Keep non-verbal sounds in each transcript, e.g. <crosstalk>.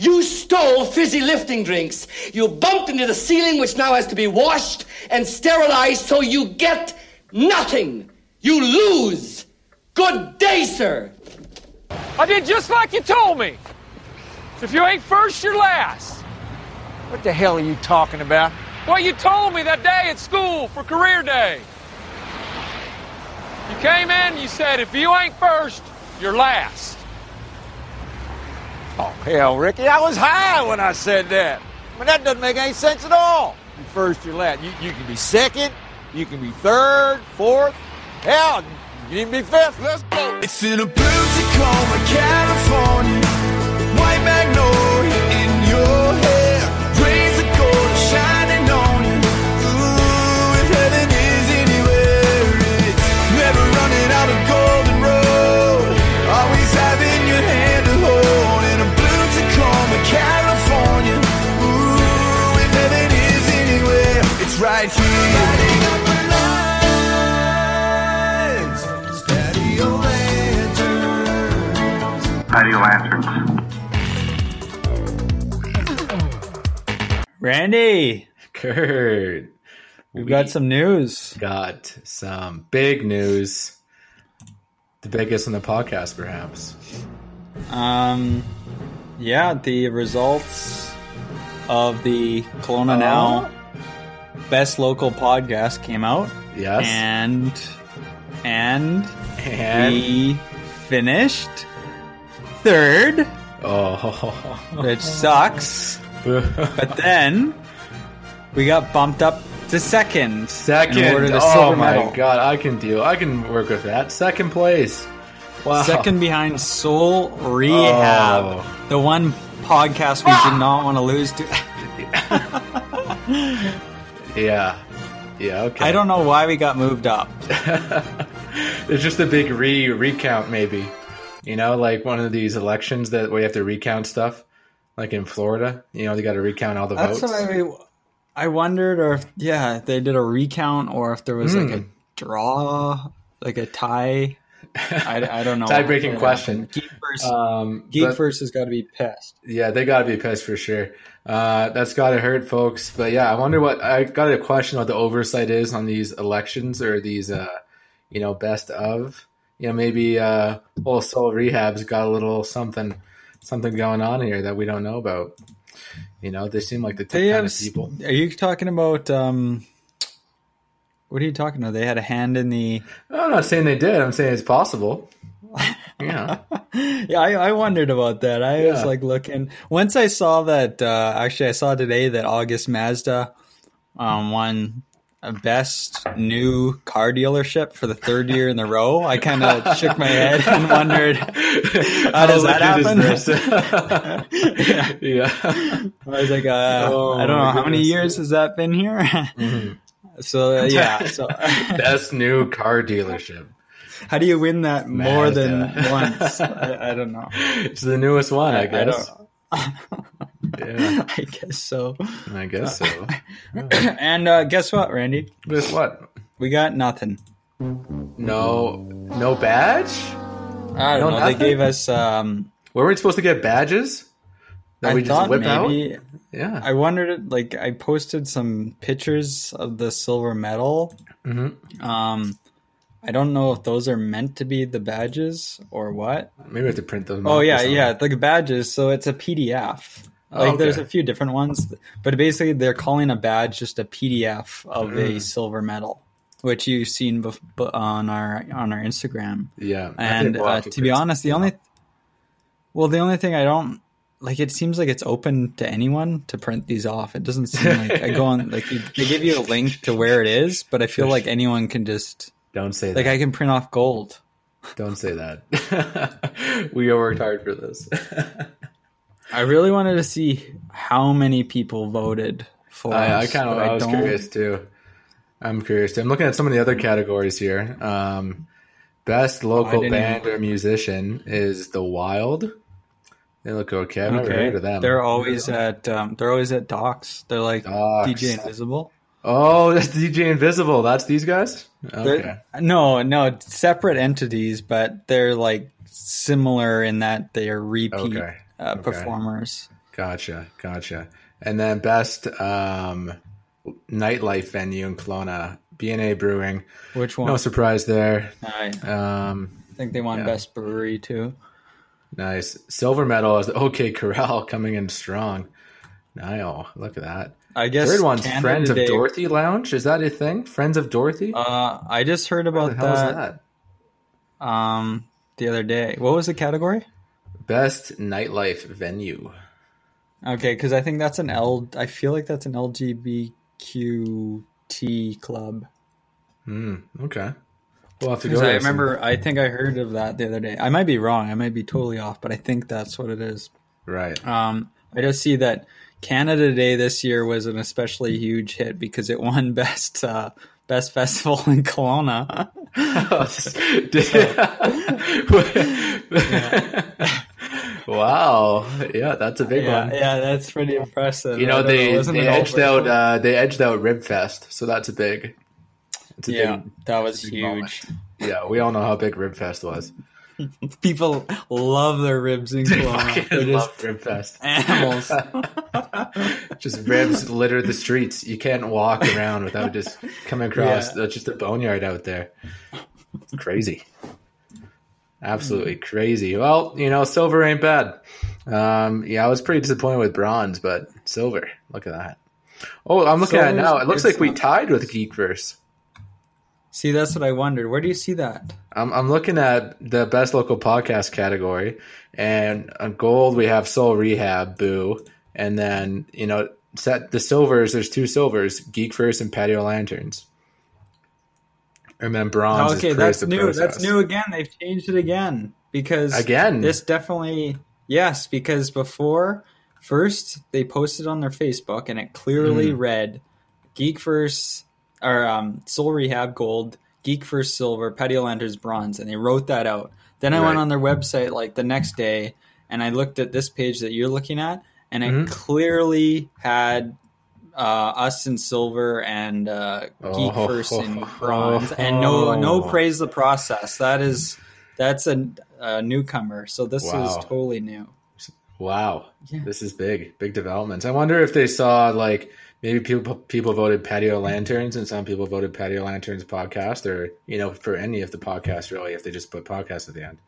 You stole fizzy lifting drinks. You bumped into the ceiling, which now has to be washed and sterilized, so you get nothing. You lose. Good day, sir. I did just like you told me. If you ain't first, you're last. What the hell are you talking about? Well, you told me that day at school for career day. You came in, you said, if you ain't first, you're last. Oh, hell, Ricky, I was high when I said that. I mean, that doesn't make any sense at all. You first, you're last. You, you can be second, you can be third, fourth. Hell, you can be fifth. Let's go. It's in a blue California. Patio Lanterns. Randy, Kurt, we've got some news. got some big news. The biggest on the podcast, perhaps. Um, yeah, the results of the Kelowna Now Best Local Podcast came out, Yes. and and And, we finished third, oh, which sucks. <laughs> But then we got bumped up to second. second. in order to oh my medal. god, I can deal. I can work with that. Second place. Wow. Second behind Soul Rehab, Oh. the one podcast we did not want to lose to. <laughs> Yeah. Yeah. Okay. I don't know why we got moved up. <laughs> it's just a big re recount, maybe. You know, like one of these elections that we have to recount stuff, like in Florida. You know, they got to recount all the That's votes. I, I wondered, or if, yeah, if they did a recount, or if there was like a draw, like a tie. I, I don't know. <laughs> Tie-breaking question. Geek first, Um, Geek but- first has got to be pissed. Yeah, they got to be pissed for sure. Uh, that's got to hurt, folks. But yeah, I wonder what I got a question what the oversight is on these elections or these, uh, you know, best of. You know, maybe uh, old soul rehab's got a little something, something going on here that we don't know about. You know, they seem like the They type have. of people. Are you talking about? um What are you talking about? They had a hand in the. I'm not saying they did. I'm saying it's possible. Yeah. <laughs> Yeah, I, I wondered about that. I was like looking once I saw that. Uh, actually, I saw today that August Mazda um, won best new car dealership for the third year in a row. I kind of shook my head and wondered <laughs> how does that happen? yeah. <laughs> yeah. I was like, uh, Oh, I don't know how many years has that been here. <laughs> So uh, yeah, so Best new car dealership. how do you win that more than once? I, I don't know. It's the newest one, I I guess. Yeah, <laughs> I guess so. I guess so. <laughs> And uh, guess what, Randy? Guess what? We got nothing. No, no badge. I don't No, know. nothing? They gave us. Um, Were we supposed to get badges that I we just whip maybe. out? Yeah. I wondered. Like, I posted some pictures of the silver medal. Mhm. Um, I don't know if those are meant to be the badges or what. Maybe we have to print those. Oh yeah, yeah, the badges. So it's a PDF. Oh, Like there's a few different ones, but basically they're calling a badge just a PDF of Mm. a silver medal, which you've seen bef- on our on our Instagram. Yeah. And we'll uh, to, to be honest, the only well, the only thing I don't like, it seems like it's open to anyone to print these off. It doesn't seem like I go on like they give you a link to where it is, but I feel like anyone can just Don't say that. like that. I can print off gold. Don't say that. <laughs> we worked hard for this. <laughs> I really wanted to see how many people voted for. I, I kind of I was don't- curious too. I'm curious. Too. I'm looking at some of the other categories here. Um, best local didn't band even- or musician is the Wild. They look okay. I've never heard of them. They're always at um, they're always at docks. They're like. DJ Invisible. oh, <laughs> that's DJ Invisible. That's these guys. They're- Okay. No, no, separate entities, but they're like similar in that they are repeat Okay. Uh, Okay. performers. Gotcha, gotcha. And then best um, nightlife venue in Kelowna, BNA Brewing. Which one? No surprise there. I Um, think they won yeah. best brewery too. nice silver medal is the OK Corral coming in strong. Niall, look at that. I guess Third one's Canada Friends Day- of Dorothy Lounge. Is that a thing? Friends of Dorothy? Uh, I just heard about that, that? um the other day. What was the category? Best nightlife venue. Okay, because I think that's an L. I feel like that's an LGBTQT club. Hmm. Okay. We'll have to go. I there some- remember, I think I heard of that the other day. I might be wrong. I might be totally off, but I think that's what it is. Right. Um, I just see that Canada Day this year was an especially huge hit because it won <laughs> best uh, best festival <laughs> in Kelowna. <laughs> wow. Yeah, that's a big yeah, one. yeah, that's pretty impressive. You know, they, wasn't they edged out uh, they edged out Ribfest, so that's a big. It's a yeah, big, that was big moment. huge. Yeah, we all know how big Ribfest was. <laughs> People love their ribs in <laughs> Kelowna. I love just Ribfest. animals. <laughs> Just ribs litter the streets. You can't walk around without just coming across Yeah. just a boneyard out there. It's crazy. Absolutely crazy. Well, you know, silver ain't bad. Um, yeah, I was pretty disappointed with bronze, but silver. Look at that. Oh, I'm looking at it now. It looks like we tied with Geekverse. See, that's what I wondered. Where do you see that? I'm, I'm looking at the best local podcast category, and on gold we have Soul Rehab, Boo, and then you know set the silvers. There's two silvers, Geek First and Patio Lanterns, and then bronze. okay, is that's new. Process. That's new again. They've changed it again because Again? This definitely yes, because before first they posted on their Facebook and it clearly Hmm. read Geek First or um, Soul Rehab Gold, Geek First Silver, Lanterns Bronze, and they wrote that out. Then I went on their website like the next day and I looked at this page that you're looking at, and it Mhm. clearly had uh, us in silver and uh, Geek Oh. First in <laughs> bronze, and no no praise the process. That is that's a, a newcomer, so this Wow. is totally new. Wow, Yeah. this is big, big developments. I wonder if they saw like maybe people people voted Patio Lanterns and some people voted Patio Lanterns podcast, or you know for any of the podcasts really, if they just put podcast at the end.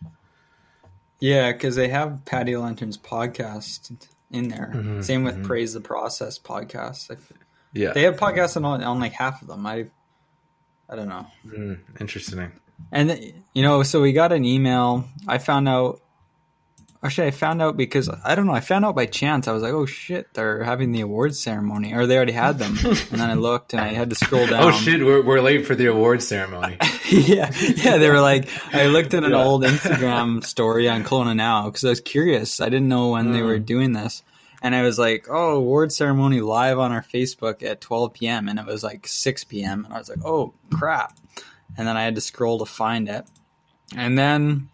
Yeah, because they have Patio Lanterns podcast in there. Mm-hmm, Same with Praise the Process podcast. I f- Yeah, They have podcasts on, on like half of them. I I don't know. Mm, interesting. And you know, so we got an email. I found out. Actually, I found out because I don't know. I found out by chance. I was like, "Oh shit, they're having the awards ceremony, or they already had them." and then I looked, and I had to scroll <laughs> down. Oh shit, we're, we're late for the awards ceremony. <laughs> yeah, yeah. They were like, I looked at an Yeah. old Instagram <laughs> story on Kelowna now because I was curious. I didn't know when they were Mm. doing this, and I was like, "Oh, award ceremony live on our Facebook at 12 p.m." and it was like 6 p.m. and I was like, "Oh crap!" And then I had to scroll to find it, and then.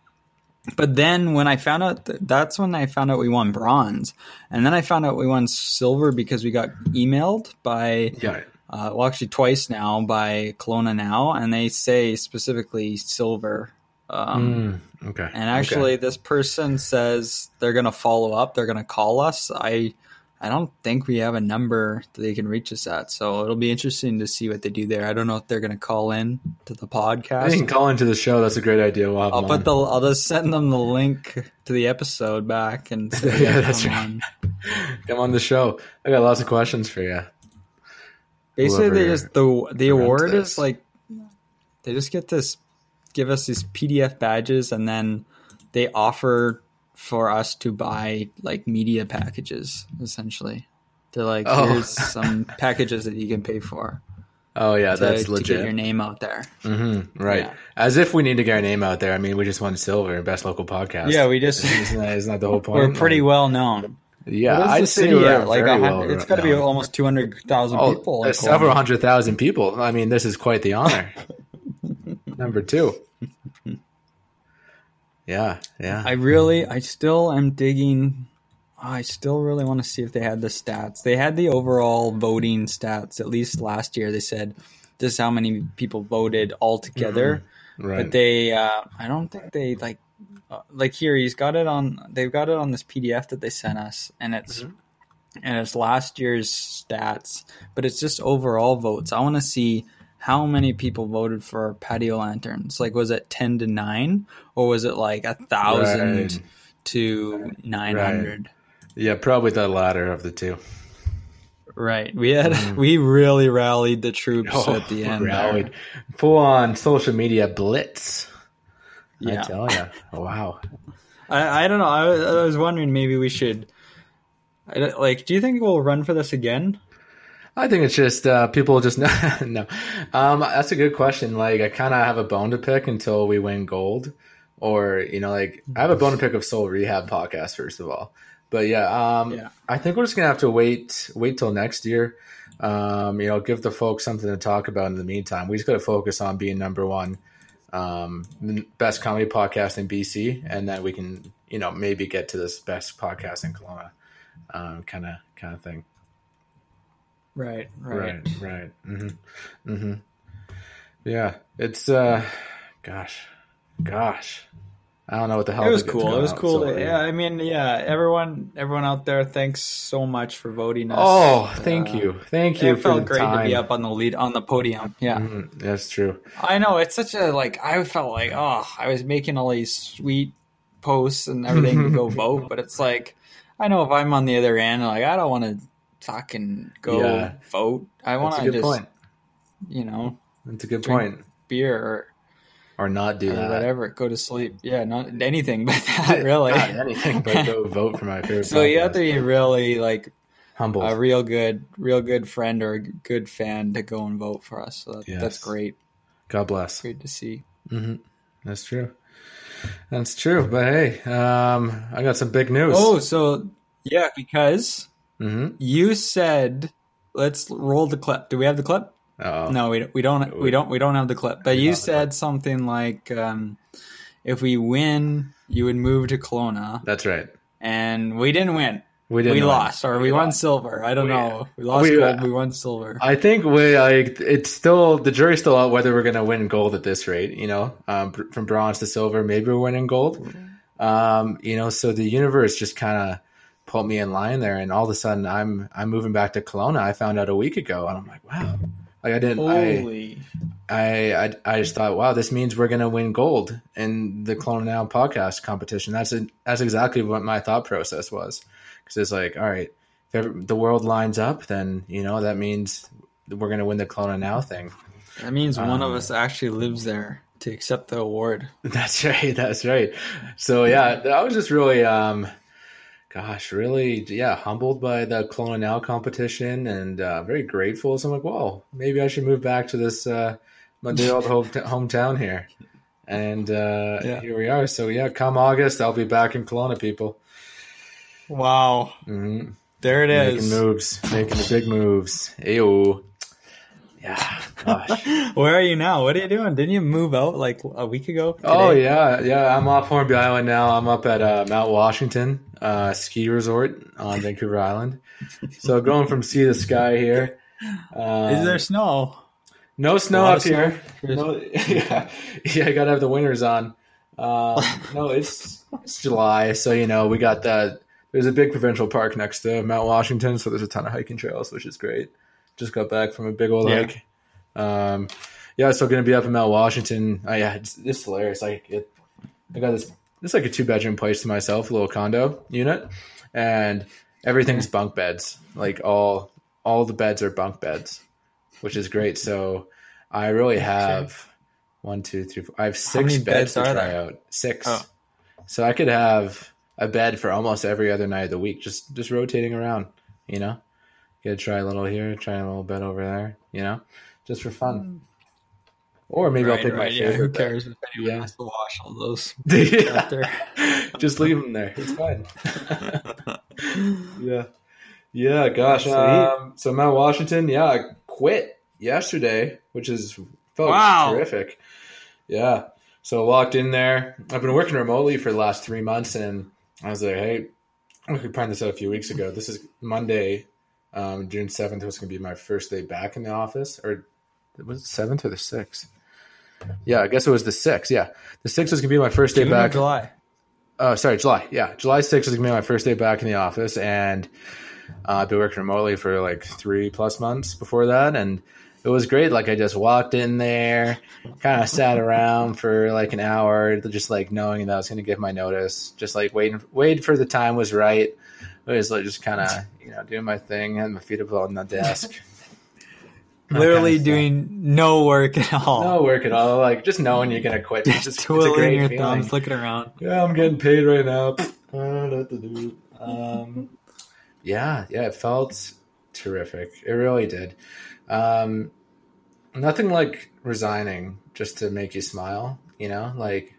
But then when I found out, th- that's when I found out we won bronze, and then I found out we won silver because we got emailed by yeah, uh, well, actually twice now by Kelowna now, and they say specifically silver. Um, Mm, okay. And actually, this person says they're going to follow up. They're going to call us. I, I don't think we have a number that they can reach us at. So it'll be interesting to see what they do there. I don't know if they're going to call in to the podcast. I think call into the show. That's a great idea. We'll have I'll put on. the. I'll just send them the link to the episode back and <laughs> say, Yeah, that's come right. on. <laughs> come on the show. I got lots of questions for you. Basically, they just the the award is like they just get this, give us these PDF badges, and then they offer for us to buy like media packages. Essentially, they're like, Oh. here's some <laughs> packages that you can pay for Oh yeah, to, that's to get your name out there. hmm right. Yeah. As if we need to get our name out there. I mean, we just won silver, best local podcast. Yeah, we just <laughs> isn't that, isn't that the whole point? we're pretty Like, well known. Yeah, I'd the say city? Like very a hundred, well it's got to be known. almost two hundred thousand Oh, people. in several hundred thousand people. I mean, this is quite the honor. <laughs> Number two. Yeah, yeah. I really, I still am digging. I still really want to see if they had the stats. They had the overall voting stats. At least last year, they said this is how many people voted altogether. right. But they, uh, I don't think they like uh, like here he's got it on. They've got it on this PDF that they sent us, and it's and it's last year's stats, but it's just overall votes. I want to see how many people voted for patio lanterns. Like, was it ten to nine, or was it like a thousand Right. to nine hundred? Yeah, probably the latter of the two. Right. We had mm. <laughs> we really rallied the troops Oh, at the <laughs> end. rallied. Full on social media blitz. Yeah. I tell you. Wow. I, I don't know. I, was- I was wondering maybe we should. I like, do you think we'll run for this again? I think it's just uh, people just <laughs> no. Um, that's a good question. Like, I kind of have a bone to pick until we win gold, or you know, like I have a bone to pick of Soul Rehab podcast first of all. But yeah, um, Yeah. I think we're just gonna have to wait wait till next year. Um, you know, give the folks something to talk about in the meantime. We just got to focus on being number one, um, best comedy podcast in BC, and then we can, you know, maybe get to this best podcast in Kelowna, um, kind of kind of thing. Right. Right, right. hmm hmm Yeah, it's uh, gosh, gosh, I don't know what the hell. It was cool. It was out, cool. so, to- yeah, I mean, yeah. Everyone, everyone out there, thanks so much for voting us. Oh, thank you, thank you It for felt great time. to be up on the lead on the podium. Yeah, Mhm, That's true. I know. It's such a like. I felt like oh, I was making all these sweet posts and everything to go <laughs> vote, but it's like I know if I'm on the other end, like I don't want to fucking go Yeah. vote. I want to just point. you know That's a good drink point. beer or, Or not do or that. whatever, go to sleep. Yeah, not anything but that really. Not anything but go <laughs> vote for my favorite. so you have to be really like humble. a real good, real good friend or a good fan to go and vote for us. So that, Yes. that's great. God bless. Great to see. That's true. That's true. But hey, um, I got some big news. Oh, so yeah, because Mhm. you said let's roll the clip. Do we have the clip? Uh-oh. No, we don't. We don't. We don't. We don't have the clip. But you said something like, um, "If we win, you would move to Kelowna," That's right. and we didn't win. We didn't. we win. lost, or we, won lost. silver. I don't We- know. We lost we- gold. We won silver. I think we like it's still the jury's still out whether we're going to win gold at this rate. You know, um, from bronze to silver, maybe we're winning gold. Um, you know, so the universe just kind of put me in line there, and all of a sudden I'm I'm moving back to Kelowna. I found out a week ago, and I'm like, wow. Like I didn't. I! I, I I just thought, wow, this means we're gonna win gold in the Kelowna Now podcast competition. That's a, that's exactly what my thought process was, because it's like, all right, if ever, the world lines up, then you know that means we're gonna win the Kelowna Now thing. That means one Um, of us actually lives there to accept the award. <laughs> That's right. That's right. So yeah, I was just really, um, gosh, really, yeah, humbled by the Kelowna Now competition and uh, very grateful. So I'm like, well, maybe I should move back to this uh, my dear old home- hometown here. And uh, Yeah. here we are. So yeah, come August, I'll be back in Kelowna, people. Wow! hmm There it Making is. moves, making the big moves. Ew. Yeah. Gosh. Where are you now? What are you doing? Didn't you move out like a week ago? Oh yeah, yeah. I'm off Hornby Island now. I'm up at uh, Mount Washington uh, ski resort on Vancouver Island. So going from sea to sky here. Uh, Is there snow? no snow up snow? here? No, <laughs> yeah, yeah. I gotta have the winters on. Um, no, it's it's July, so you know we got the. There's a big provincial park next to Mount Washington, so there's a ton of hiking trails, which is great. Just got back from a big old Yeah. hike. Um, yeah, so going to be up in Mount Washington. Oh, yeah, it's, it's hilarious. Like it, I got this. It's like a two bedroom place to myself, a little condo unit, and everything's bunk beds. Like all all the beds are bunk beds, which is great. So I really have one, two, three, four. I have six beds, beds to try there? out. Six. Oh. So I could have a bed for almost every other night of the week, just just rotating around. You know, get to try a little here, try a little bit over there. You know, just for fun. Or maybe I'll Right, pick my yeah, favorite. who cares if anyone Yeah. has to wash all those <laughs> bed. yeah. <laughs> just leave them there. It's fine. <laughs> yeah, yeah. Gosh. Um, so Mount Washington. Yeah, I quit yesterday, which is felt Wow. terrific. Yeah. So I walked in there. I've been working remotely for the last three months, and I was like, "Hey, I could find this out a few weeks ago. This is Monday, um, June seventh was going to be my first day back in the office, or was it seventh or the sixth? Yeah, I guess it was the sixth. Yeah, the sixth was gonna be my first day June back. July. Oh, sorry, July. Yeah, July 6th was gonna be my first day back in the office, and uh, I've been working remotely for like three plus months before that, and it was great. Like I just walked in there, kind of sat around for like an hour, just like knowing that I was gonna give my notice, just like waiting, waiting for the time was right. Was like just kind of you know doing my thing, had my feet up on the desk. <laughs> Literally kinda stuff. doing no work at all. no work at all. Like just knowing you're gonna quit. <laughs> It's Just just it's a twiddling great your feeling. thumbs, looking around. Yeah, I'm getting paid right now. <laughs> um, yeah, yeah, it felt terrific. It really did. Um, nothing like resigning just to make you smile. You know, like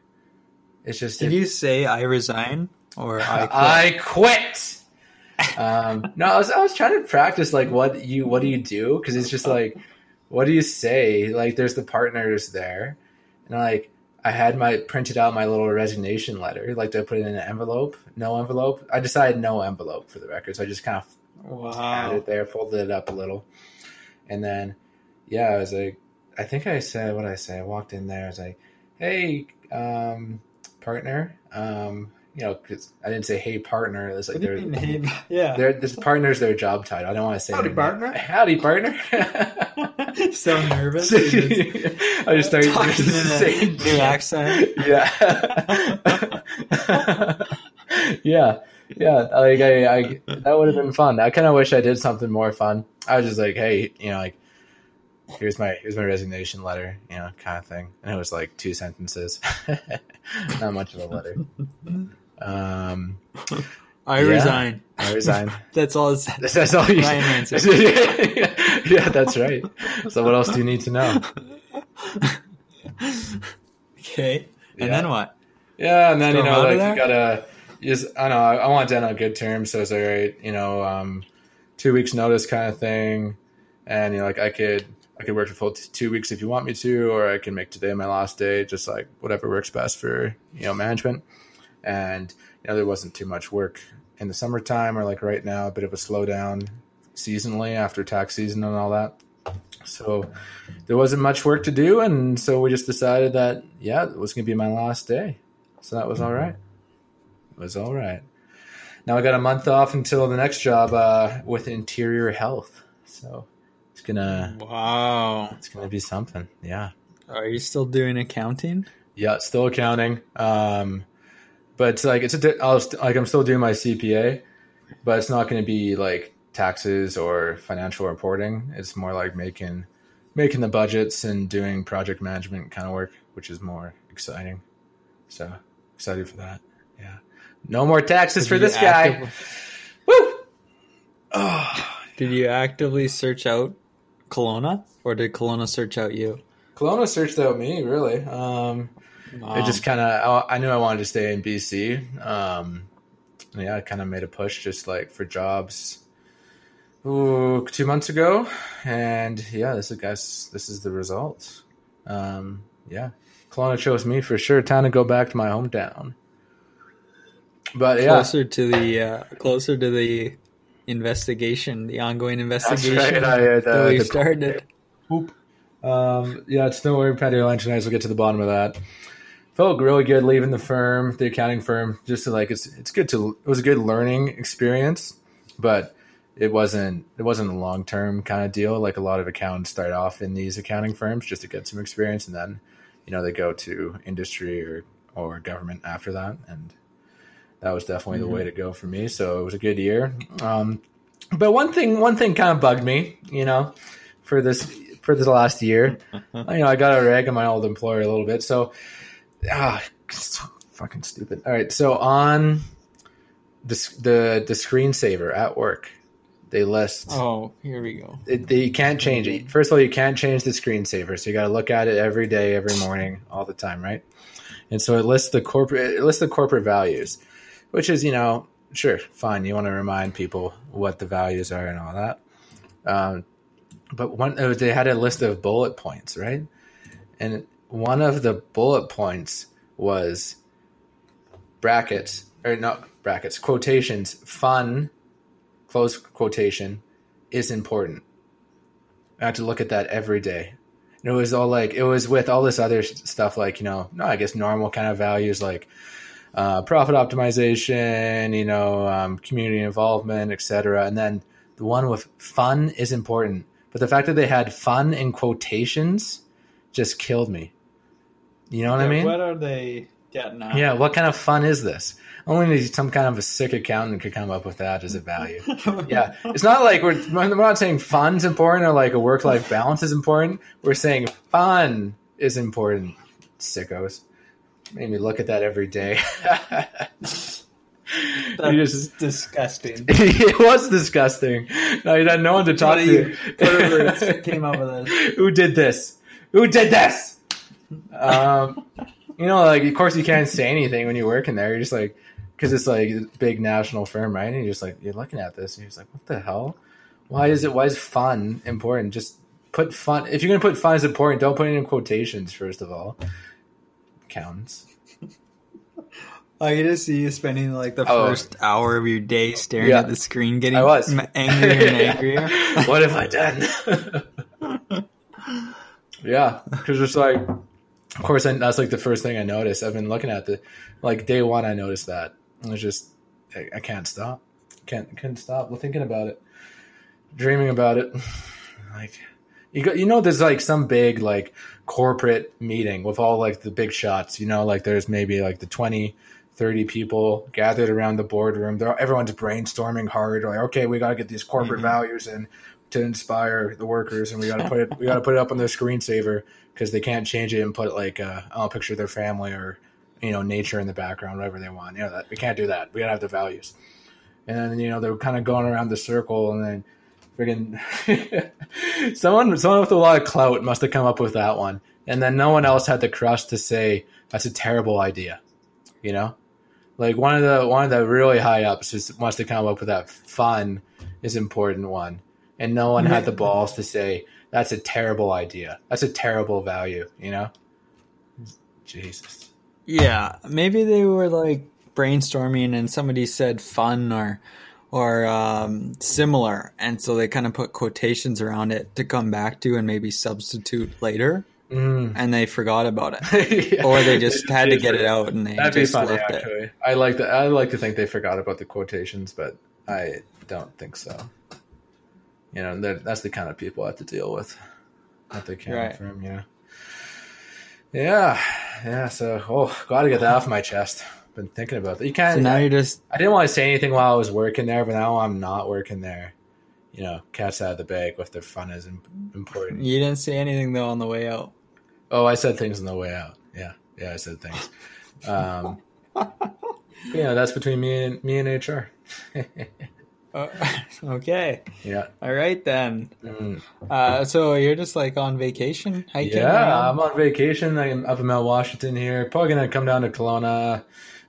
it's just Did it- you say I resign or I? Quit? I quit. Um, no, I was I was trying to practice like what you what do you do because it's just like what do you say? Like there's the partners there, and like I had my printed out my little resignation letter. Like to put it in an envelope? No envelope. I decided no envelope for the record, so I just kind of wow. had it there, folded it up a little, and then yeah, I was like, I think I said what did I say. I walked in there. I was like, hey, um, partner, um, you know, because I didn't say hey partner. It's like What do you they're mean, hey, <laughs> yeah. they're this partner's their job title. I don't want to say Howdy, partner. Howdy partner. <laughs> so nervous. <laughs> I just started Talking in saying a new accent. yeah. yeah. Yeah. Like I, I that would have been fun. I kinda wish I did something more fun. I was just like, hey, you know, like here's my here's my resignation letter, you know, kind of thing. And it was like two sentences. <laughs> Not much of a letter. Um I Yeah. resign. I resign. <laughs> That's all said. <laughs> That's all you Ryan answer. yeah, that's right. So what else do you need to know? Okay. And Yeah. then what? Yeah, and then you know, like you gotta. You just, I don't know. I, I want done on good terms, so it's all right. You know, um, two weeks notice kind of thing, and you know, like I could, I could work for full t- two weeks if you want me to, or I can make today my last day, just like whatever works best for you know management. And you know, there wasn't too much work in the summertime, or like right now, a bit of a slowdown seasonally after tax season and all that. So there wasn't much work to do, and so we just decided that yeah, it was going to be my last day. So that was all right. It was all right. Now I got a month off until the next job uh, with interior health. So gonna Wow. it's gonna be something. Yeah, Are you still doing accounting? yeah. Still accounting. Um, but it's like it's a di- I'll st- like I'm still doing my CPA, but it's not going to be like taxes or financial reporting. It's more like making making the budgets and doing project management kind of work, which is more exciting. So excited for that. Yeah. No more taxes for Did this guy. actively- Woo! <sighs> Did you actively search out Kelowna, or did Kelowna search out you? Kelowna searched out me, really. Um, I just kind of, I, I knew I wanted to stay in BC. Um, yeah, I kind of made a push just like for jobs ooh, two months ago. And yeah, this is, guys, this is the result. Um, yeah, Kelowna chose me for sure. Time to go back to my hometown. But yeah, closer to the uh, closer to the investigation, the ongoing investigation right, I, uh, that we started. Um, yeah, it's no worry, Patty Lunch Nights. We'll get to the bottom of that. Felt really good leaving the firm, the accounting firm. Just to like, it's it's good to. It was a good learning experience, but it wasn't it wasn't a long term kind of deal. Like a lot of accountants start off in these accounting firms just to get some experience, and then you know they go to industry or or government after that, and that was definitely the way to go for me. So it was a good year. Um, but one thing one thing kind of bugged me, you know, for this for this last year. <laughs> you know, I got a rag on my old employer a little bit. So, ah, so fucking stupid. All right, so on the the the screensaver at work, they list Oh, here we go. it, they, you can't change it. First of all, you can't change the screensaver, so you got to look at it every day, every morning, all the time, right? And so it lists the corporate it lists the corporate values, which is you know sure fine. You want to remind people what the values are and all that. Um, but one uh, they had a list of bullet points, right? And one of the bullet points was brackets or not brackets quotations fun close quotation is important. I have to look at that every day. And it was all like it was with all this other stuff like you know no I guess normal kind of values like uh, profit optimization, you know, um, community involvement, etc. And then the one with fun is important, but the fact that they had fun in quotations just killed me. You know what I mean? What are they getting at? Yeah, what kind of fun is this? Only some kind of a sick accountant could come up with that as a value. <laughs> yeah, it's not like we're we're not saying fun's important or like a work life balance is important. We're saying fun is important. Sickos, made me look at that every day. That's You just- disgusting. <laughs> it was disgusting. No, you had no one to talk to. you- came up with this. <laughs> Who did this? Who did this? Um, you know, like of course you can't say anything when you're working there. You're just like, because it's like a big national firm, right? And you're just like, you're looking at this, and you're just like, what the hell? Why is it? Why is fun important? Just put fun. If you're gonna put fun as important, don't put it in quotations. First of all, counts. I can just see you spending like the Oh. first hour of your day staring Yeah. at the screen, getting I was. angrier and angrier. <laughs> what have I done? <laughs> yeah, because it's like, of course, I, that's like the first thing I noticed. I've been looking at the, like day one, I noticed that. It was just, I, I can't stop, can't can't stop thinking about it, dreaming about it. <laughs> like, you got, you know, there's like some big like corporate meeting with all like the big shots. You know, like there's maybe like the 20, 30 people gathered around the boardroom. They're, everyone's brainstorming hard. Like, okay, we got to get these corporate values in to inspire the workers, and we got to put it. We got to <laughs> put it up on their screensaver because they can't change it and put like uh, I'll picture their family or you know nature in the background, whatever they want. You know that we can't do that. We gotta have the values. And then you know they're kind of going around the circle, and then friggin' <laughs> someone someone with a lot of clout must have come up with that one, and then no one else had the crust to say that's a terrible idea. You know, like one of the one of the really high ups just must have come up with that fun is important one, and no one had the <laughs> balls to say that's a terrible idea. That's a terrible value. You know, Jesus. Yeah, maybe they were like brainstorming and somebody said fun or or um, similar, and so they kind of put quotations around it to come back to and maybe substitute later, Mm. and they forgot about it, <laughs> Yeah. or they just had to get it out and they That'd be just funny, left it. I like that. I like to think they forgot about the quotations, but I don't think so. You know, that's the kind of people I have to deal with at the accounting Right. firm. Know. Yeah, yeah. So, oh, got to get that off my chest. Been thinking about that. You can't. So now you're just I didn't want to say anything while I was working there, but now I'm not working there. You know, cats out of the bag with their fun is im- important. you didn't say anything though on the way out. Oh, I said things on the way out. Yeah, yeah, I said things. Um, <laughs> yeah, that's between me and me and HR. Uh, <laughs> <laughs> okay, Yeah, all right then. Mm. Uh, so you're just like on vacation hiking? yeah. around? I'm on vacation. I'm up in Mount Washington here. Probably gonna come down to Kelowna,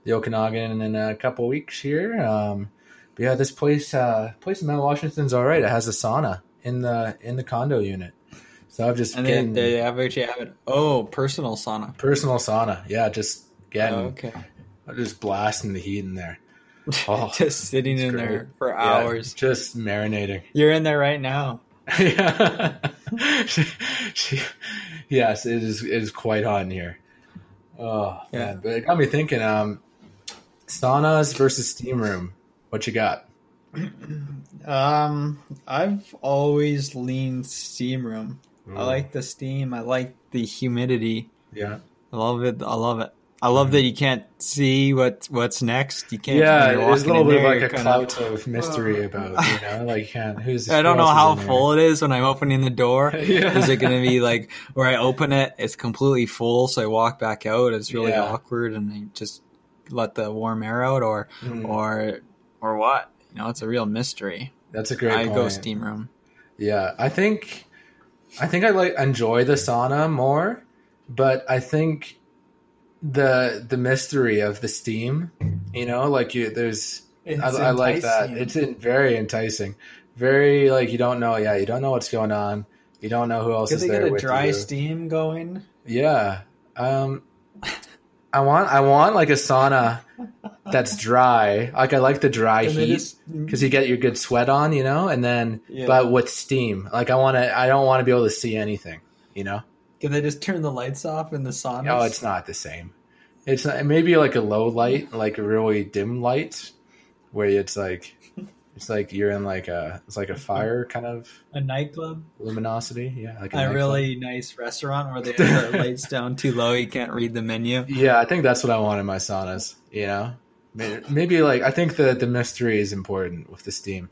the Okanagan, in a couple weeks here. Um, but yeah, this place, uh, place in Mount Washington's all right. It has a sauna in the in the condo unit. So I've just and they, getting they have actually have it. Oh, personal sauna. personal sauna. Yeah, just getting Oh, okay. just blasting the heat in there. <laughs> Oh, just sitting in great. there for Yeah, hours. just marinating. You're in there right now. yeah. <laughs> She- she- yes, it is. It is quite hot in here. Oh Yeah. man, but it got me thinking. Um, saunas versus steam room. What you got? <clears throat> Um, I've always leaned steam room. I like the steam. I like the humidity. Yeah, I love it. I love it. I love that you can't see what what's next. You can't. yeah. There's a little bit of like a you're kinda- of <laughs> mystery about you know, like can't. Who's I don't know how in there? full it is when I'm opening the door. <laughs> Yeah. Is it going to be like where I open it, it's completely full, so I walk back out. It's really Yeah. awkward, and I just let the warm air out, or Mm. or or what? You know, it's a real mystery. That's a great. I go steam room. Yeah, I think I think I like enjoy the sauna more, but I think the the mystery of the steam, you know, like you there's I, I like that. It's in, very enticing. Very like you don't know, yeah, you don't know what's going on. You don't know who else Could is they there get a with dry you. steam going? Yeah. Um I want I want like a sauna <laughs> that's dry. Like I like the dry heat because you get your good sweat on, you know, and then Yeah. but with steam. Like I want to I don't want to be able to see anything, you know. Can they just turn the lights off in the sauna? Oh, it's not the same. It's not, maybe like a low light, like a really dim light, where it's like it's like you're in like a it's like a fire kind of a nightclub. luminosity. Yeah, like A nightclub. really nice restaurant where they have the <laughs> lights down too low, you can't read the menu. Yeah, I think that's what I want in my saunas. You know, maybe, maybe like I think the the mystery is important with the steam,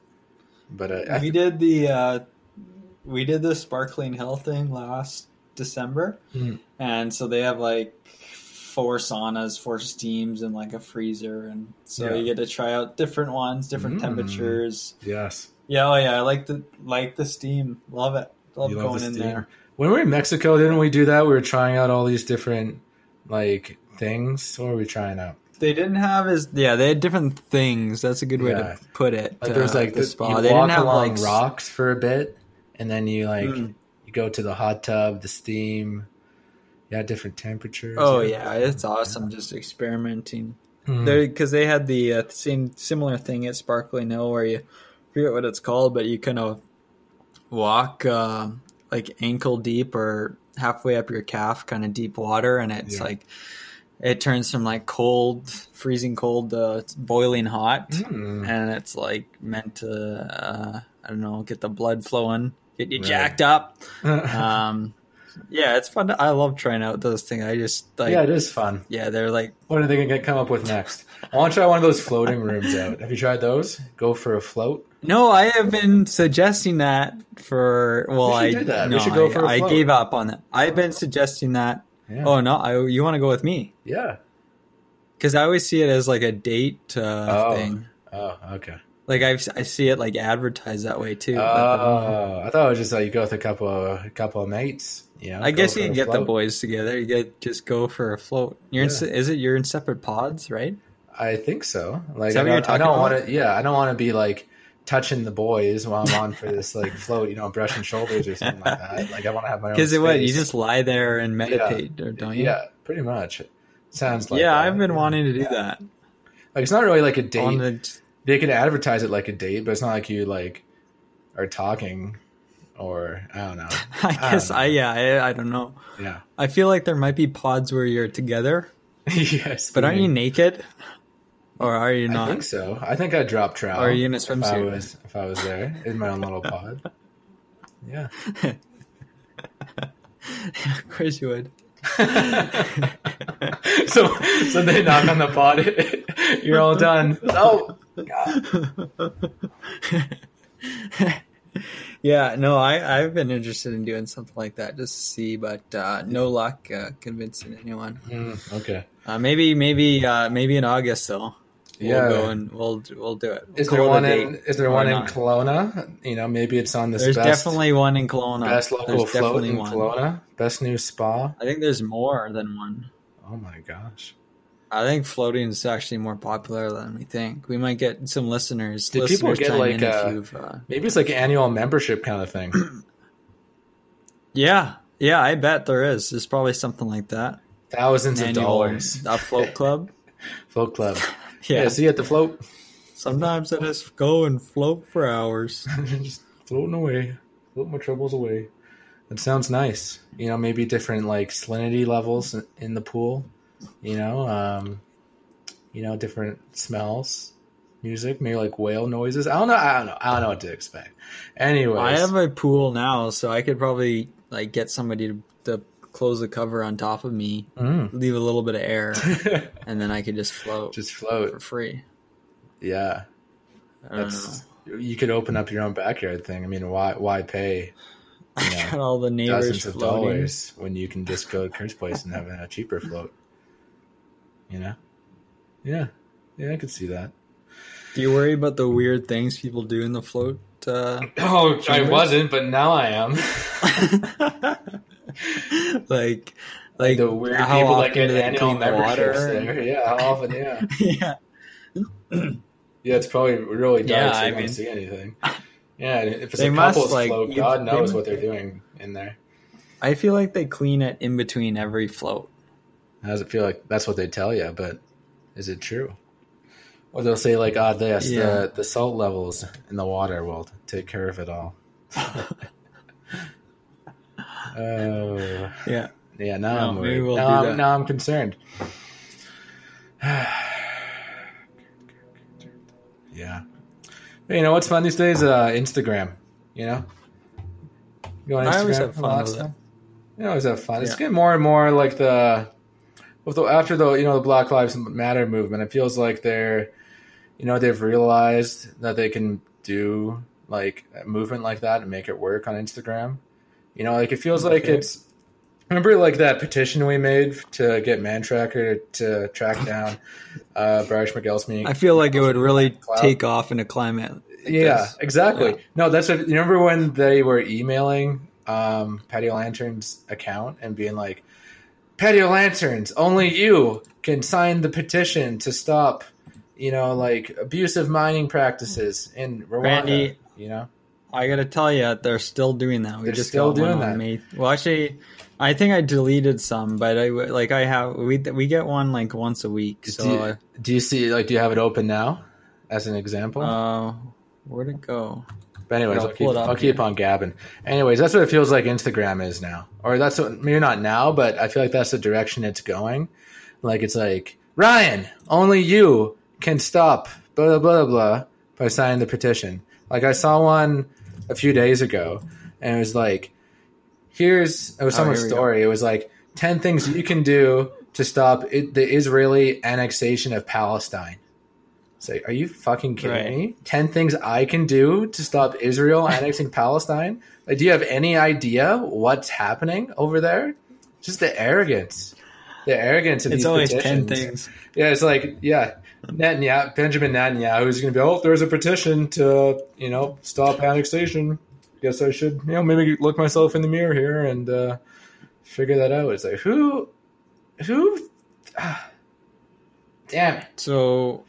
but uh, I we did the uh, we did the sparkling hill thing last December, Mhm. and so they have like four saunas, four steams, and like a freezer, and so Yeah. you get to try out different ones, different Mm. temperatures. yes, Yeah, oh yeah, I like the like the steam, love it, love You love going the in steam. there. when we were in Mexico, didn't we do that? We were trying out all these different like things. What were we trying out? They didn't have as yeah, they had different things. That's a good way Yeah. to put it. Like there was uh, like the the, spa. you They walk didn't have along like rocks for a bit, and then you like Mm. you go to the hot tub, the steam. Yeah, different temperatures. Oh yeah, it's awesome just experimenting. Mhm. There because they had the uh, same similar thing at Sparkling Hill where you forget what it's called, but you kind of walk uh, like ankle deep or halfway up your calf, kind of deep water, and it's Yeah. like it turns from like cold, freezing cold to boiling hot, Mm. and it's like meant to uh, I don't know get the blood flowing, get you Right. jacked up. <laughs> Um, yeah, it's fun. To, I love trying out those things. I just like yeah, it is fun. yeah, they're like What are they gonna come up with next? I want to try one of those floating rooms out. Have you tried those? Go for a float. No, I have been suggesting that for. Well, We I that. We should go I, for I float. gave up on that. I've been suggesting that. Yeah. Oh no, I, you want to go with me? Yeah. Because I always see it as like a date uh, Oh. thing. Oh, okay. Like I, I see it like advertised that way too. but, Oh, I thought it was just like you go with a couple of a couple of mates. Know, I guess you can get the boys together. You get just go for a float. You're Yeah. se- is it you're in separate pods, right? I think so. Like Is that I what you're don't, I talking don't about? want to. Yeah, I don't want to be like touching the boys while I'm on for this like float. You know, brushing shoulders or something like that. Like I want to have my own. Because what you just lie there and meditate, or don't you? Yeah, pretty much. Sounds like yeah, that. I've been Yeah. wanting to do that. Like it's not really like a date. the- They could advertise it like a date, but it's not like you like are talking or I don't know. <laughs> I guess don't I, yeah I, I don't know. Yeah. I feel like there might be pods where you're together, <laughs> yes, but aren't you naked, or are you not? I think so. I think I'd drop trout. Or are you in a if I swimsuit? was if I was there in my own little pod? Yeah. <laughs> of course you would. so so they knock on the pod. You're all done. Oh. Yeah, no, I I've been interested in doing something like that just to see, but uh, no luck uh, convincing anyone. Mm, okay. Uh, maybe maybe uh, maybe in August though. We'll Yeah. go and we'll we'll do it. We'll Is there call it a one in Is there one in. Kelowna? You know, maybe it's on this There's best definitely one in Kelowna. best local There's float definitely in one. Kelowna. Best new spa. I think there's more than one. Oh my gosh. I think floating is actually more popular than we think. We might get some listeners. Did people get, like, if uh, uh, Maybe it's like an annual membership kind of thing. <clears throat> yeah, yeah, I bet there is. There's probably something like that. Thousands An of dollars. A <laughs> float club. <laughs> Float club. <laughs> Yeah. Yeah. see you at the float. Sometimes I just go and float for hours. Just floating away. Float my troubles away. That sounds nice. You know, maybe different like salinity levels in the pool. You know, um, you know, different smells, music, maybe like whale noises. I don't know. I don't know. I don't know what to expect. Anyway, I have a pool now, so I could probably like get somebody to, to close the cover on top of me, Mm. leave a little bit of air, <laughs> and then I could just float just float for free. Yeah, that's you could open up your own backyard thing. I mean, why why pay you know. <laughs> all the neighbors dozens of floating. dollars when you can just go to Kurt's place and have a cheaper float? You know? Yeah, yeah, I could see that. Do you worry about the weird things people do in the float? Uh, <clears throat> Oh, I wasn't, but now I am. <laughs> <laughs> like, like the weird how people that often get do annual the memberships water? there. Yeah, how often? Yeah, <laughs> yeah, <clears throat> yeah. It's probably really dark, Yeah, so you I don't mean- see anything. Yeah, if it's They a must, couple's like, float, God knows must- what they're doing in there. I feel like they clean it in between every float. How does it feel like? That's what they tell you, but is it true? Or they'll say like, "Ah, this Yeah. the the salt levels in the water will take care of it all." <laughs> Oh, Yeah. yeah. Now No, I'm worried. we'll now, I'm, now I'm concerned. <sighs> yeah. But you know what's fun these days? Uh, Instagram. You know. You go on Instagram. I always have fun with it. You always have fun. It's getting more and more like the, with the after the you know the Black Lives Matter movement. It feels like they're, you know, they've realized that they can do like a movement like that and make it work on Instagram. You know, like it feels like it's. Remember, like that petition we made to get Man Tracker to track down uh, Bryce McGill's I feel like it would really Cloud. take off in a climate. like yeah, this. exactly. Yeah. No, that's what, you remember when they were emailing um, Patio Lantern's account and being like, "Patio Lanterns, only you can sign the petition to stop, you know, like abusive mining practices in Rwanda." Randy, you know, I gotta tell you, they're still doing that. We They're just still doing that. May. Well, actually, I think I deleted some, but I like I have we we get one like once a week. do, So, you, do you see like do you have it open now as an example? uh, where'd it go? But anyways, I'll keep, I'll keep on gabbing. Anyways, that's what it feels like Instagram is now, or that's what maybe not now, but I feel like that's the direction it's going. Like it's like Ryan, only you can stop blah blah blah blah by signing the petition. Like I saw one a few days ago, and it was like, here's it was Oh, someone's here we go. story. It was like ten things you can do to stop it, the Israeli annexation of Palestine. It's like, are you fucking kidding Right. me? Ten things I can do to stop Israel annexing <laughs> Palestine? Like, do you have any idea what's happening over there? Just the arrogance, the arrogance of It's these always petitions. ten things. Yeah, it's like yeah, Netanyahu, Benjamin Netanyahu is going to be. Oh, there's a petition to you know stop annexation. Guess I should you know maybe look myself in the mirror here and uh, figure that out. It's like who, who, ah, <sighs> damn it. So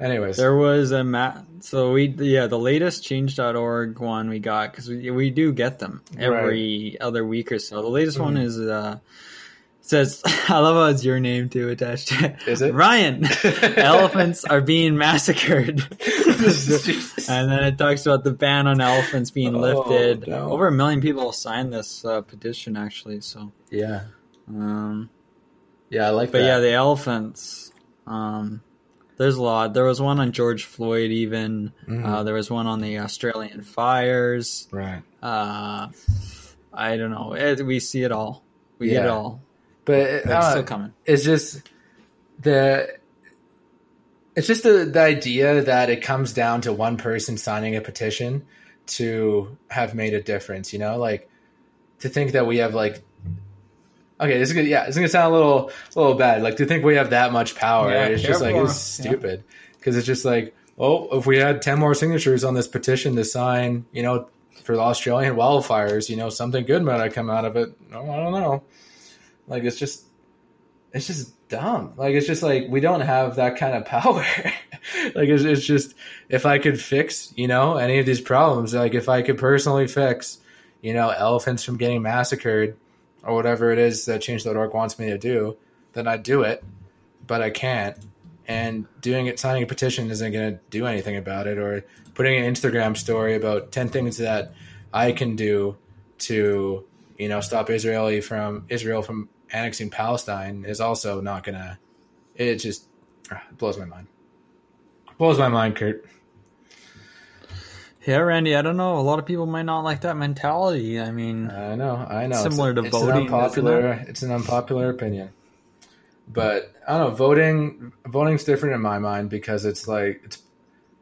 Anyways, there was a mat. So we yeah the latest Change.org one we got because we we do get them every other week or so. The latest one Mm-hmm. is uh says <laughs> I love how it's your name too attached to it. Is it? Ryan? <laughs> elephants are being massacred. <laughs> and then it talks about the ban on elephants being Oh, lifted. no. Over a million people signed this uh, petition actually. So, yeah, um, yeah, I like but that. yeah, the elephants. Um, there's a lot. There was one on George Floyd. Even Mhm. uh, there was one on the Australian fires. right. Uh, I don't know. It, we see it all. We get it all. But It's uh, still coming. it's just the it's just the, the idea that it comes down to one person signing a petition to have made a difference you know like to think that we have like okay this is gonna yeah it's gonna sound a little a little bad. Like to think we have that much power Yeah, it's just like it's stupid. Because it's just like oh if we had 10 more signatures on this petition to sign you know for the australian wildfires you know something good might have come out of it. No, i don't know. Like it's just it's just dumb. Like it's just like we don't have that kind of <laughs> power. like it's, it's just if I could fix, you know, any of these problems, like if I could personally fix, you know, elephants from getting massacred or whatever it is that Change.org wants me to do, then I'd do it. But I can't. And doing it, signing a petition isn't going to do anything about it. Or putting an Instagram story about ten things that I can do to, you know, stop Israeli from Israel from annexing Palestine is also not gonna. It just ah, blows my mind. Blows my mind, Kurt. Yeah, Randy. I don't know. A lot of people might not like that mentality. I mean, I know, I know. Similar to it's voting, An unpopular, it's an unpopular opinion. But I don't know. Voting, voting's different in my mind because it's like it's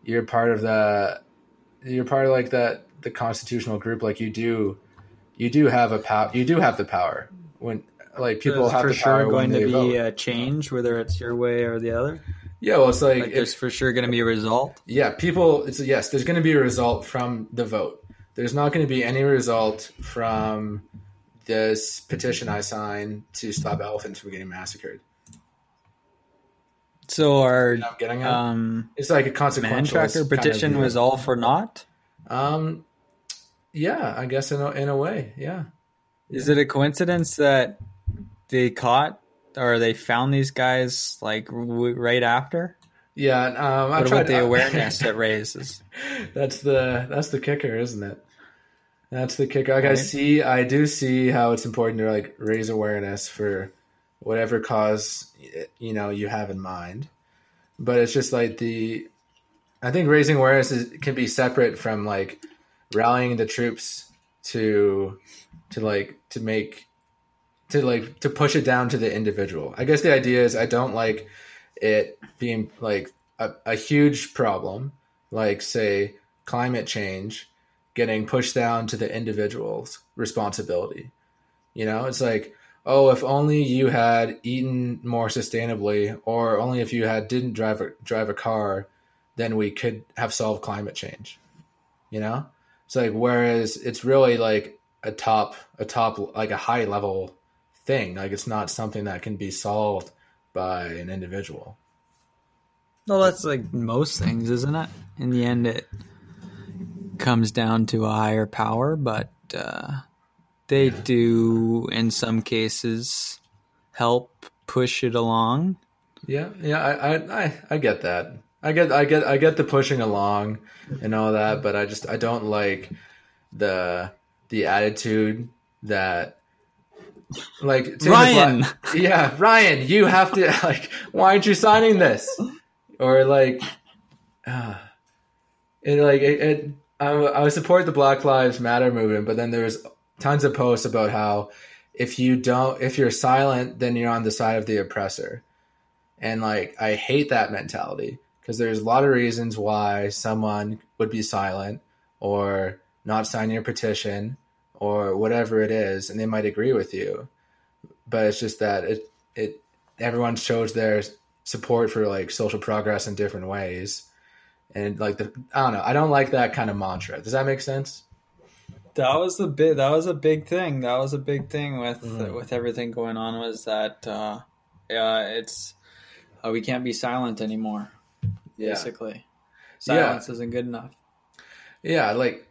you're part of the, you're part of like that the constitutional group. Like you do, you do have a power. You do have the power when like people there's have for the power sure when going to be vote. a change, whether it's your way or the other. Yeah, well, it's like, Like, if- there's for sure going to be a result. Yeah, people. It's yes. There's going to be a result from the vote. There's not going to be any result from this petition I signed to stop elephants from getting massacred. So our You know I'm getting at? um, it's like a man consequential tracker kind of petition was all for naught. Um, yeah, I guess in a, in a way, yeah. Is it a coincidence that they caught or they found these guys like w- right after? Yeah, um, I What tried about the awareness <laughs> it raises? that's the that's the kicker, isn't it? That's the kicker. Like I see, I do see how it's important to like raise awareness for whatever cause you know you have in mind. But it's just like the, I think raising awareness is, can be separate from like rallying the troops to, to like to make, to like to push it down to the individual. I guess the idea is I don't like it being like a, a huge problem, like say climate change getting pushed down to the individual's responsibility. You know, it's like, oh, if only you had eaten more sustainably, or only if you had didn't drive a drive a car, then we could have solved climate change. You know, it's like whereas it's really like a top a top like a high level thing. Like it's not something that can be solved by an individual. Well, that's like most things, isn't it? In the end, it comes down to a higher power, but uh, they do, in some cases, help push it along. Yeah, yeah, I, I, I, I get that. I get, I get, I get the pushing along and all that, but I just, I don't like the the attitude that, like, Ryan! yeah, Ryan, you have to <laughs> like, why aren't you signing this? Or like, uh, <sighs> it like it. it I, I support the Black Lives Matter movement, but then there's tons of posts about how if you don't, if you're silent, then you're on the side of the oppressor. And like, I hate that mentality because there's a lot of reasons why someone would be silent or not sign your petition or whatever it is, and they might agree with you. But it's just that it, it, everyone shows their support for like social progress in different ways. And like the, I don't know, I don't like that kind of mantra. Does that make sense? That was the big. That was a big thing. That was a big thing with Mhm. with everything going on. Was that uh, yeah? It's uh, we can't be silent anymore. Basically, silence isn't good enough. Yeah, like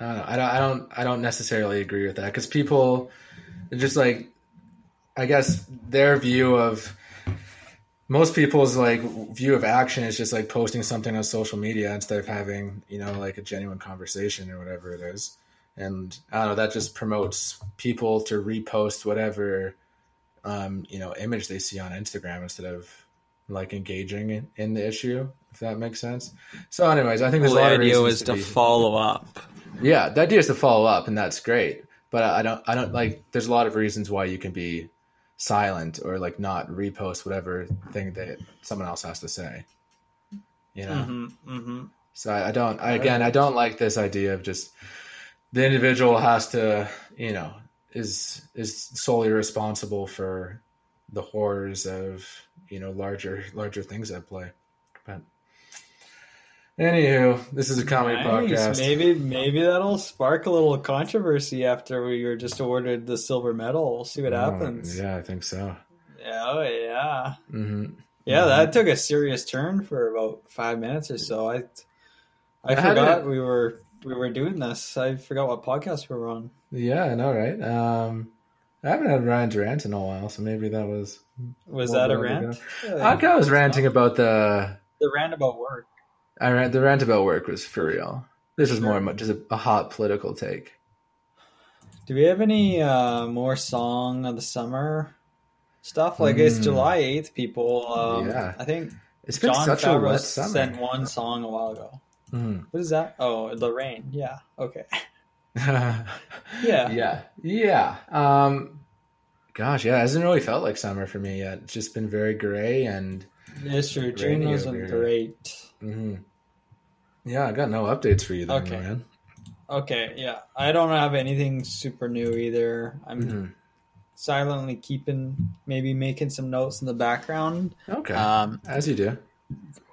I don't know. I don't. I don't. I don't necessarily agree with that because people just like, I guess their view of most people's like view of action is just like posting something on social media instead of having you know like a genuine conversation or whatever it is. And I don't know. That just promotes people to repost whatever um, you know image they see on Instagram instead of like engaging in, in the issue. If that makes sense. So, anyways, I think there's the a lot of idea reasons was to be- follow up. Yeah, the idea is to follow up, and that's great. But I don't, I don't like. There's a lot of reasons why you can be silent or like not repost whatever thing that someone else has to say. You know. Mm-hmm, mm-hmm. So I, I don't. I, again, I don't like this idea of just the individual has to, you know, is is solely responsible for the horrors of you know larger larger things at play. Anywho, this is a comedy podcast. Maybe maybe that'll spark a little controversy after we were just awarded the silver medal. We'll see what Oh, happens. yeah, I think so. Yeah, oh yeah. hmm Yeah, that took a serious turn for about five minutes or so. I I did forgot we were we were doing this. I forgot what podcast we were on. Yeah, I know, right? Um, I haven't had Ryan Durant in a while, so maybe that was. Was that a rant? I think I was ranting about the. the rant about work. I the rant about work was for real. This is more just a, a hot political take. Do we have any uh, more song of the summer stuff? Like it's Hmm. July eighth, people. Um, Yeah. I think It's been John such a Favreau wet summer. sent one song a while ago. Mhm. What is that? Oh, the rain. Yeah. Okay. <laughs> <laughs> Yeah. yeah, yeah. Um, gosh, yeah, it hasn't really felt like summer for me yet. It's just been very gray and. It's true. June wasn't great. Hmm Yeah, I got no updates for you then, Okay. man. Okay, yeah. I don't have anything super new either. I'm Mhm. silently keeping, maybe making some notes in the background. Okay, Um, as you do.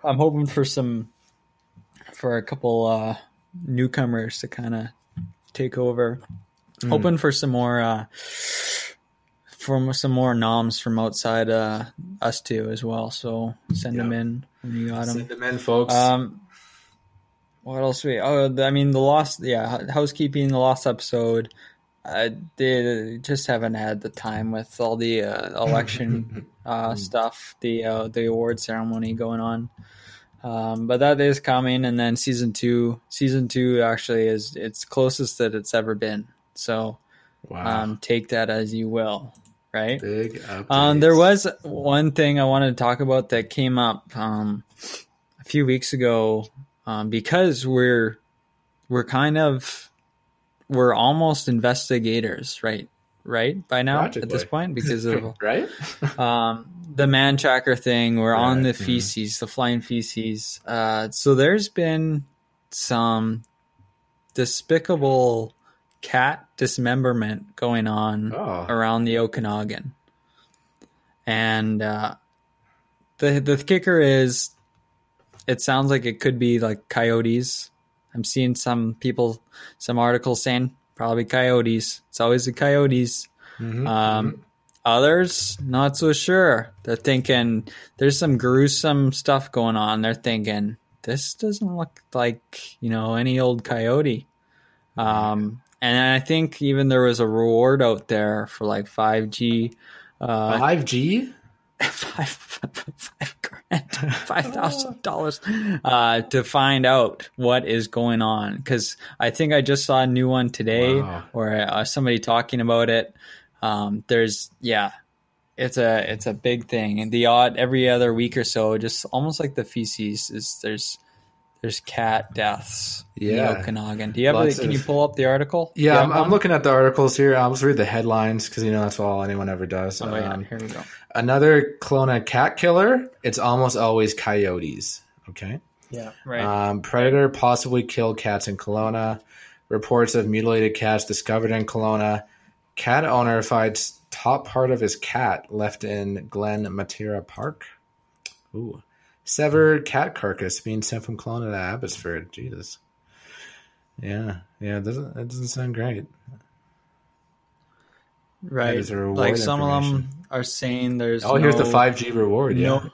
I'm hoping for some, for a couple uh, newcomers to kind of take over. Hmm. Hoping for some more, uh, from some more noms from outside uh, us too as well. So send them in when you got them. Send them in, folks. Um, what else we? Oh, I mean, the lost. Yeah, housekeeping. The lost episode. I did just haven't had the time with all the uh, election <laughs> uh, stuff, the uh, the award ceremony going on. Um, but that is coming, and then season two. Season two actually is it's closest that it's ever been. So Wow. um, take that as you will, right? Big updates. Um, there was one thing I wanted to talk about that came up um, a few weeks ago um, because we're we're kind of we're almost investigators, right? Right by now at this point because of <laughs> right. <laughs> um, the man tracker thing. We're on the Right, mhm. feces, the flying feces. Uh, so there's been some despicable cat dismemberment going on Oh. around the Okanagan, and uh, the the kicker is, it sounds like it could be like coyotes. I'm seeing some people, some articles saying probably coyotes. It's always the coyotes. Mhm. Um, Others, not so sure. They're thinking there's some gruesome stuff going on. They're thinking this doesn't look like you know any old coyote. Um, and I think even there was a reward out there for like five G, uh, Five G. <laughs> five five grand, five thousand dollars, uh, to find out what is going on. Because I think I just saw a new one today, Wow. or uh, somebody talking about it. Um, there's yeah, it's a it's a big thing, and the odd every other week or so, just almost like the feces is there's there's cat deaths. in Yeah. Okanagan. Do you have? Lots can you pull up the article? Yeah, I'm, I'm looking at the articles here. I'll just read the headlines because you know that's all anyone ever does. Oh yeah, Um, here we go. another Kelowna cat killer. It's almost always coyotes. Okay. Yeah, right. Um, predator possibly killed cats in Kelowna. Reports of mutilated cats discovered in Kelowna. Cat owner finds top part of his cat left in Glen Matera Park. Ooh. Severed cat carcass being sent from Kelowna to Abbotsford. Jesus. Yeah, yeah, it doesn't that doesn't sound great. Right. is a reward Like some of them are saying there's Oh, here's the five G reward. Yeah. No.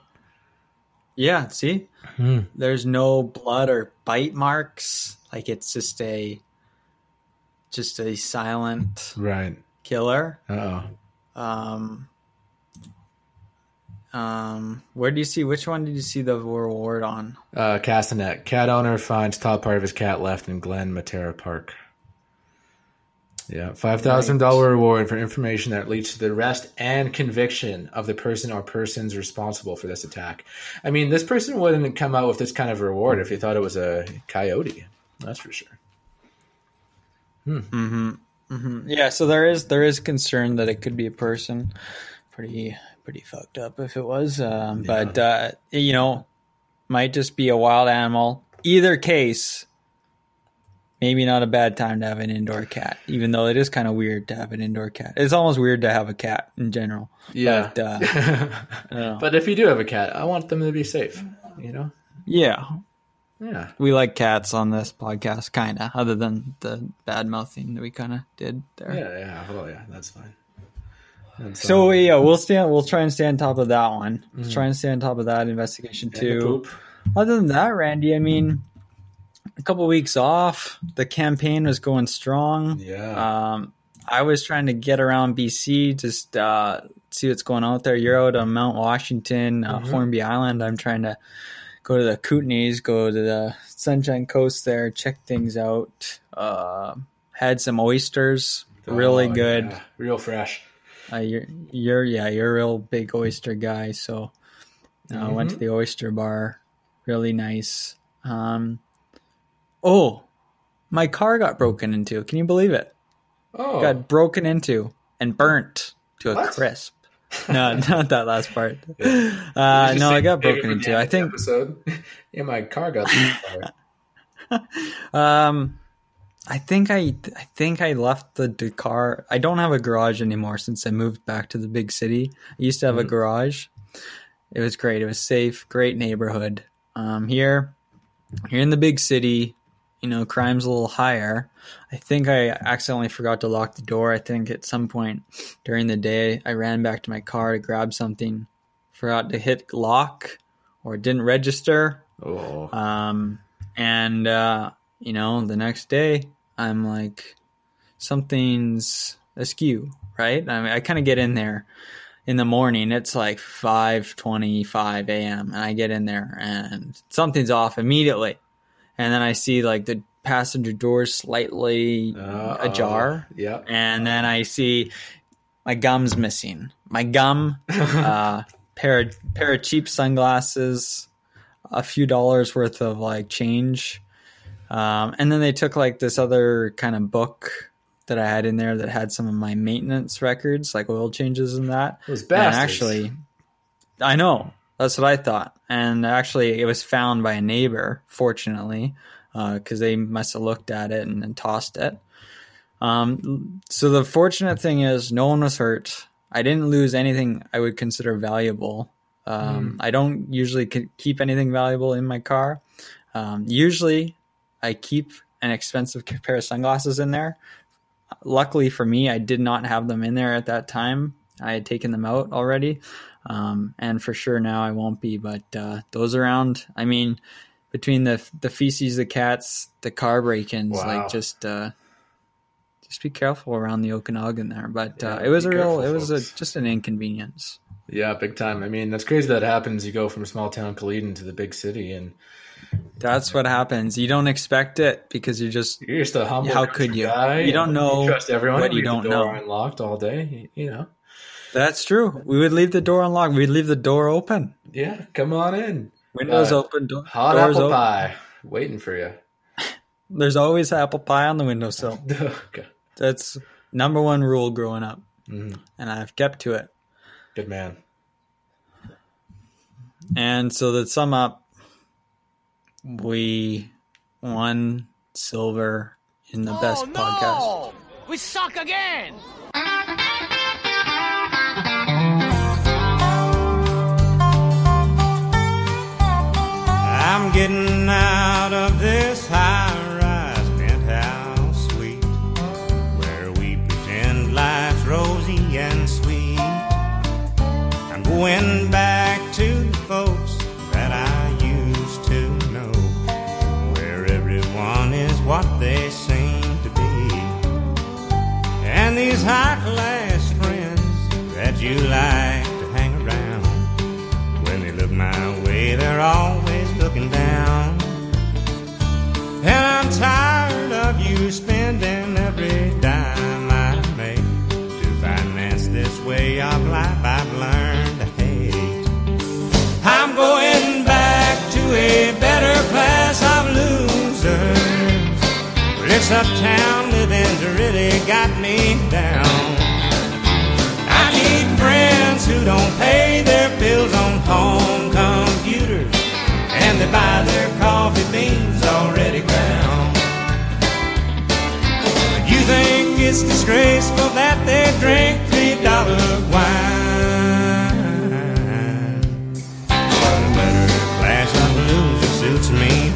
Yeah, see? Hmm. There's no blood or bite marks. Like it's just a just a silent Right. killer. Uh oh. Um um where do you see which one did you see the reward on? Uh, Castanet. Cat owner finds top part of his cat left in Glen Matera Park. Yeah, five thousand dollar reward for information that leads to the arrest and conviction of the person or persons responsible for this attack. I mean, this person wouldn't come out with this kind of reward if he thought it was a coyote. That's for sure. Mhm. mm-hmm Yeah, so there is there is concern that it could be a person. Pretty pretty fucked up if it was. Um, But uh, you know, might just be a wild animal. Either case, maybe not a bad time to have an indoor cat. Even though it is kind of weird to have an indoor cat. It's almost weird to have a cat in general. Yeah. But, uh, I don't know. But if you do have a cat, I want them to be safe. You know. yeah, Yeah. we like cats on this podcast, kind of. Other than the bad mouthing that we kind of did there. Yeah. Yeah. Well, yeah. That's fine. So um, yeah, we'll stay. We'll try and stay on top of that one. We'll try and stay on top of that investigation too. Other than that, Randy, I mean, a couple weeks off. The campaign was going strong. Yeah. Um, I was trying to get around BC, just uh, see what's going on out there. You're out on Mount Washington, uh, Hornby Island. I'm trying to go to the Kootenays, go to the Sunshine Coast there, check things out. Uh, had some oysters, really Oh, good. yeah. Real fresh. Uh, you're, you're, yeah, you're a real big oyster guy. So uh, went to the oyster bar, really nice. Um, oh, my car got broken into. Can you believe it? Oh. Got broken into and burnt to a What? crisp. No, <laughs> not that last part. You Uh, no, I got broken into. I think episode. <laughs> yeah, my car got. <laughs> Um, I think I I think I left the, car. I don't have a garage anymore since I moved back to the big city. I used to have a garage. It was great. It was safe. Great neighborhood. Um, here, here in the big city, you know, crime's a little higher. I think I accidentally forgot to lock the door. I think at some point during the day, I ran back to my car to grab something, forgot to hit lock, or didn't register. Oh. Um, and uh, you know, the next day, I'm like, something's askew, right? I mean, I kind of get in there in the morning. It's like five twenty-five a.m. and I get in there and something's off immediately, and then I see like the passenger door slightly Uh-oh. ajar, Yep. and then I see my gums missing. My gum, <laughs> uh, pair of, pair of cheap sunglasses, a few dollars worth of like change, um, and then they took like this other kind of book that I had in there that had some of my maintenance records, like oil changes and that. Those And bastards. actually, I know that's what I thought, and actually, it was found by a neighbor. Fortunately, because they must have looked at it and then tossed it. Um, so the fortunate thing is, no one was hurt. I didn't lose anything I would consider valuable. Um, I don't usually keep anything valuable in my car. Um, usually, I keep an expensive <laughs> pair of sunglasses in there. Luckily for me, I did not have them in there at that time. I had taken them out already, um, and for sure now I won't be. But uh, those around, I mean, between the the feces, the cats, the car break-ins, Wow. like just uh, just be careful around the Okanagan there. But uh, it was a be real, careful, it was a, just an inconvenience. Yeah, big time. I mean, that's crazy that happens. You go from small town Caleden to the big city, and That's what happens. You don't expect it because you're just you're just a humble. How could you? You don't know trust everyone. what you don't door know. Unlocked all day. You, you know. That's true. We would leave the door unlocked. We'd leave the door open. Yeah, come on in. Windows Uh, open. Do- Hot doors apple open. pie, waiting for you. <laughs> There's always apple pie on the windowsill. <laughs> okay. That's number one rule growing up, Mhm. and I've kept to it. Good man. And so to sum up, we won silver in the oh, best podcast. We suck again! I'm getting out of this high-rise these high-class friends that you like to hang around. When they look my way, they're always looking down. And I'm tired of you spending every dime I make to finance this way of life Uptown living's really got me down. I need friends who don't pay their bills on home computers and they buy their coffee beans already ground. You think it's disgraceful that they drink three dollar wine? Better class of loser suits me